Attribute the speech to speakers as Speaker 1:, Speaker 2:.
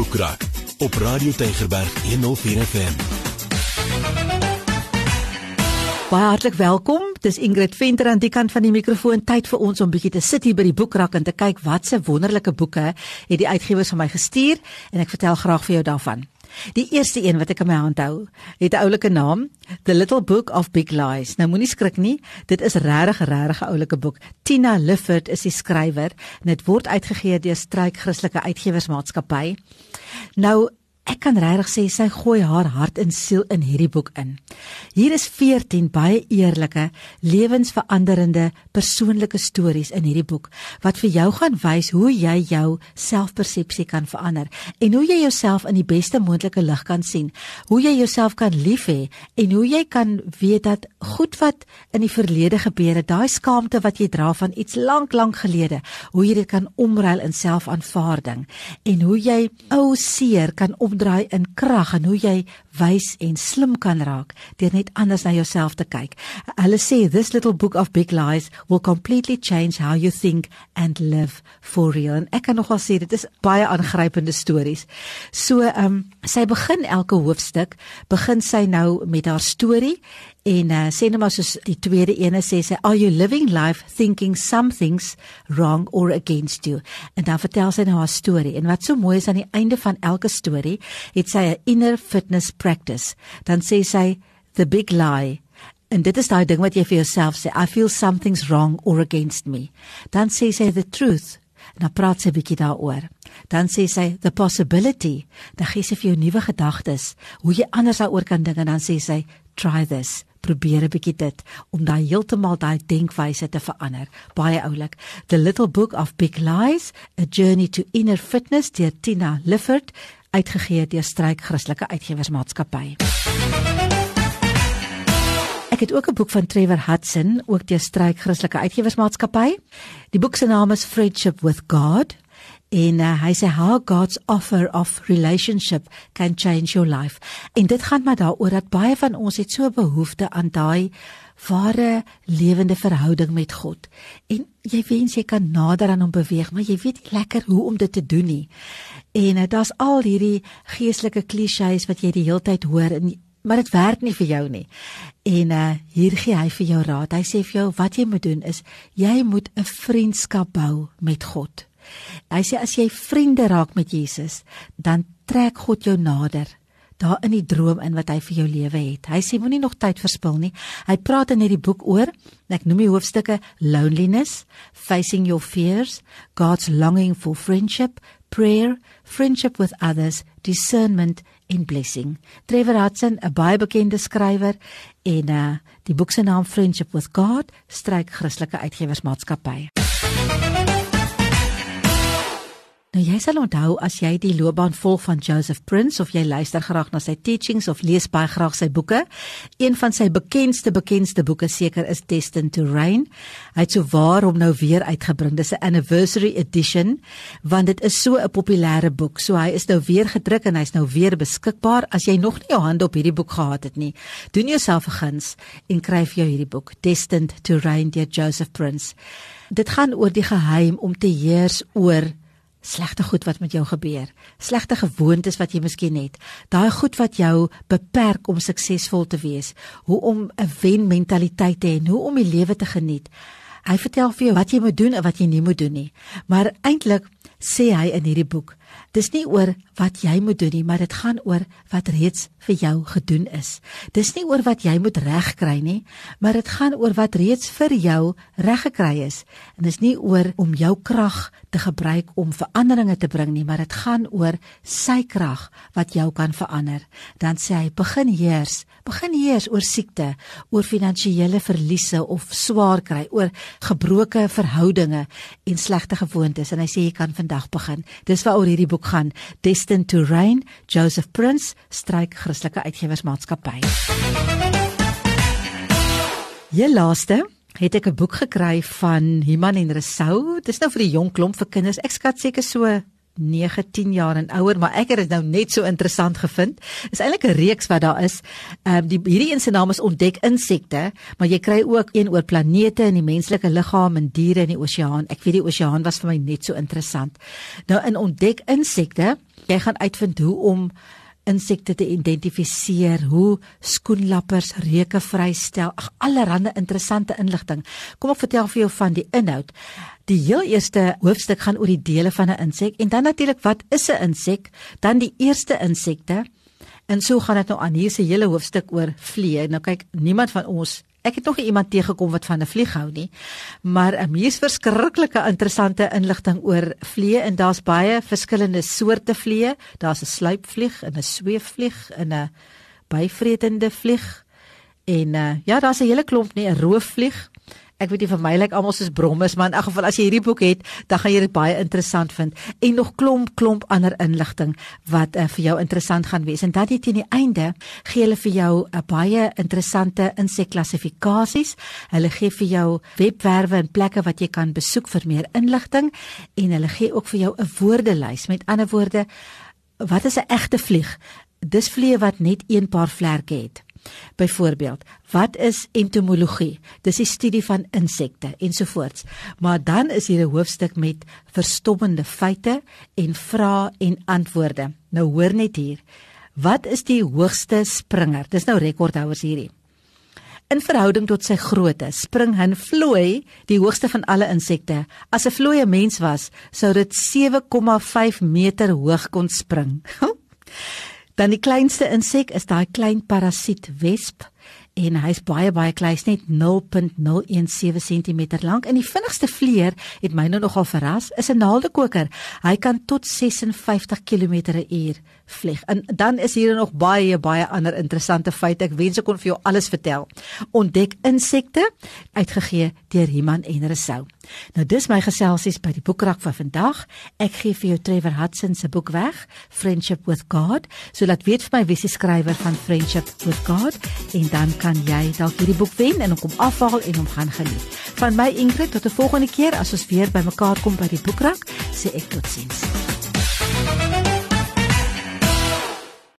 Speaker 1: Boekrak op Radio Tygerberg 104 FM.
Speaker 2: Baie hartlik welkom. Dis Ingrid Venter aan die kant van die mikrofoon. Tyd vir ons om bietjie te sit hier by die boekrak en te kyk watse wonderlike boeke het die uitgewers vir my gestuur en ek vertel graag vir jou daarvan. Die eerste een wat ek in my hand hou, het 'n oulike naam, The Little Book of Big Lies. Nou moenie skrik nie, dit is regtig 'n regtig oulike boek. Tina Lifford is die skrywer en dit word uitgegee deur Struik Christelike Uitgewersmaatskappy. Nou Ek kan regtig sê sy gooi haar hart en siel in hierdie boek in. Hier is 14 baie eerlike, lewensveranderende persoonlike stories in hierdie boek wat vir jou gaan wys hoe jy jou selfpersepsie kan verander en hoe jy jouself in die beste moontlike lig kan sien, hoe jy jouself kan lief hê en hoe jy kan weet dat goed wat in die verlede gebeur het, daai skaamte wat jy dra van iets lank lank gelede, hoe jy dit kan omruil in selfaanvaarding en hoe jy ou seer kan om omdraai in krag en hoe jy wys en slim kan raak deur net anders na jouself te kyk. Hulle sê this little book of big lies will completely change how you think and live for real. En ek kan nogal sê dit is baie aangrypende stories. So ehm um, sy begin elke hoofstuk begin sy nou met haar storie En uh, sê net maar soos die tweede ene sê sy are you living life thinking something's wrong or against you. En dan vertel sy nou haar storie. En wat so mooi is aan die einde van elke storie, het sy 'n inner fitness practice. Dan sê sy the big lie. En dit is daai ding wat jy vir jouself sê, I feel something's wrong or against me. Dan sê sy the truth. En dan praat sy 'n bietjie daaroor. Dan sê sy the possibility. Dan gee sy vir jou nuwe gedagtes, hoe jy anders daaroor kan dink en dan sê sy try this probeer 'n bietjie dit om daai heeltemal daai denkwyse te verander. Baie oulik. The Little Book of Big Lies: A Journey to Inner Fitness deur Tina Lifford, uitgegee deur Struik Christelike Uitgewersmaatskappy. Ek het ook 'n boek van Trevor Hudson, ook deur Struik Christelike Uitgewersmaatskappy. Die boek se naam is Friendship with God en uh, hy sê how God's offer of relationship can change your life. En dit gaan maar daaroor dat baie van ons het so behoefte aan daai ware lewende verhouding met God. En jy wens jy kan nader aan hom beweeg, maar jy weet lekker hoe om dit te doen nie. En uh, daar's al hierdie geestelike klisjées wat jy die hele tyd hoor en maar dit werk nie vir jou nie. En uh hier gee hy vir jou raad. Hy sê vir jou wat jy moet doen is jy moet 'n vriendskap bou met God. Hy sê as jy vriende raak met Jesus, dan trek God jou nader daar in die droom in wat hy vir jou lewe het. Hy sê moenie nog tyd verspil nie. Hy praat in hierdie boek oor, ek noem die hoofstukke loneliness, facing your fears, God's longing for friendship, prayer, friendship with others, discernment and blessing. Trevor Hudson, 'n baie bekende skrywer en uh die boek se naam Friendship with God, stryk Christelike Uitgewersmaatskappy. Nou jy sal onthou as jy die loopbaan volg van Joseph Prince of jy luister graag na sy teachings of lees baie graag sy boeke. Een van sy bekendste bekendste boeke seker is Destined to Reign. Hy het so waar hom nou weer uitgebring. Dis 'n anniversary edition want dit is so 'n populêre boek. So hy is nou weer gedruk en hy's nou weer beskikbaar. As jy nog nie jou hand op hierdie boek gehad het nie, doen jouself 'n guns en kry vir jou hierdie boek Destined to Reign deur Joseph Prince. Dit gaan oor die geheim om te heers oor slegte goed wat met jou gebeur, slegte gewoontes wat jy miskien het, daai goed wat jou beperk om suksesvol te wees, hoe om 'n wen mentaliteit te hê, hoe om die lewe te geniet. Hy vertel vir jou wat jy moet doen en wat jy nie moet doen nie. Maar eintlik sê hy in hierdie boek, dis nie oor wat jy moet doen nie, maar dit gaan oor wat reeds vir jou gedoen is. Dis nie oor wat jy moet regkry nie, maar dit gaan oor wat reeds vir jou reggekry is. En dis nie oor om jou krag te gebruik om veranderinge te bring nie, maar dit gaan oor sy krag wat jou kan verander. Dan sê hy, begin heers, begin heers oor siekte, oor finansiële verliese of swaar kry, oor gebroke verhoudinge en slegte gewoontes en hy sê jy kan vandag begin. Dis waaroor hierdie boek gaan. Destined to Reign, Joseph Prince, Struik Christelike Uitgewersmaatskappy. Hier laaste het ek 'n boek gekry van Himan en Resou. Dis nou vir die jong klomp vir kinders. Ek skat seker so 9, 10 jaar en ouer, maar ek het dit nou net so interessant gevind. Is eintlik 'n reeks wat daar is. Ehm um, die hierdie een se naam is Ontdek insekte, maar jy kry ook een oor planete en die menslike liggaam en diere in die oseaan. Ek weet die oseaan was vir my net so interessant. Nou in Ontdek insekte, jy gaan uitvind hoe om insekte te identifiseer, hoe skoenlappers reuke vrystel. Ag allerhande interessante inligting. Kom ek vertel vir jou van die inhoud. Die heel eerste hoofstuk gaan oor die dele van 'n insek en dan natuurlik wat is 'n insek? Dan die eerste insekte. En so gaan dit nou aan. Hier is 'n hele hoofstuk oor vliee. Nou kyk, niemand van ons Ek het nog iemand teëgekom wat van 'n vlieg hou nie. Maar 'n mees verskriklike interessante inligting oor vliee en daar's baie verskillende soorte vliee. Daar's 'n sluipvlieg en 'n sweefvlieg en 'n byvretende vlieg. En uh, ja, daar's 'n hele klomp nie 'n roofvlieg Ek weet nie vir my lyk like almal soos brommes, maar in elk geval as jy hierdie boek het, dan gaan jy dit baie interessant vind en nog klomp klomp ander inligting wat uh, vir jou interessant gaan wees. En dan teen die einde gee hulle vir jou 'n uh, baie interessante insekklassifikasies. Hulle gee vir jou webwerwe en plekke wat jy kan besoek vir meer inligting en hulle gee ook vir jou 'n woordelys. Met ander woorde, wat is 'n egte vlieg? Dis vliee wat net een paar vlerke het. Byvoorbeeld, wat is entomologie? Dis die studie van insekte ensovoorts. Maar dan is hier 'n hoofstuk met verstommende feite en vrae en antwoorde. Nou hoor net hier. Wat is die hoogste springer? Dis nou rekordhouers hierdie. In verhouding tot sy grootte, spring 'n vlooi die hoogste van alle insekte. As 'n vlooi 'n mens was, sou dit 7,5 meter hoog kon spring. Dan die kleinste insek is daai klein parasiet wesp en hy's baie baie klein, net 0.017 cm lank en die vinnigste vleer het my nou nogal verras, is 'n naaldekoker. Hy kan tot 56 km/h vlieg. En dan is hier nog baie baie ander interessante feite. Ek wens ek kon vir jou alles vertel. Ontdek insekte uitgegee deur Iman en Resou. Nou dis my geselsies by die boekrak vir vandag. Ek gee vir jou Trevor Hudson se boek weg, Friendship with God. So laat weet vir my wie se skrywer van Friendship with God en dan kan jy dalk hierdie boek wen en hom kom afhaal en hom gaan geniet. Van my Ingrid tot 'n volgende keer as ons weer bymekaar kom by die boekrak, sê ek totsiens.